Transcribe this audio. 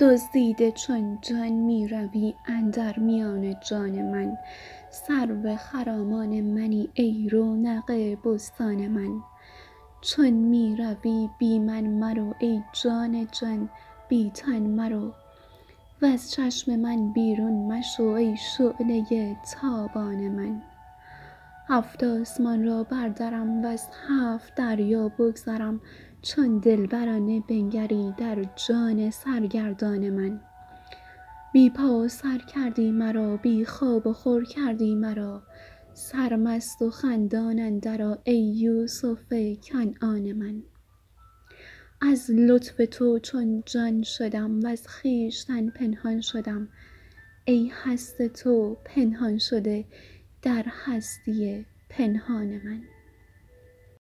دزدیده چون جان می روی اندر میان جان من. سرو خرامان منی ای رونق بستان من. چون می روی بی من مرو ای جان جان بی تن مرو. وز چشم من بیرون مشو ای شعله تابان من. هفت آسمان را بردرم وز هفت دریا بگذرم. چون دلبرانه بنگری در جان سرگردان من. بی پا و سر کردی مرا بی خواب و خور کردی مرا. سرمست و خندان اندرآ ای یوسف کنعان من. از لطف تو چون جان شدم وز خویشتن پنهان شدم. ای هست تو پنهان شده. در هستی پنهان من.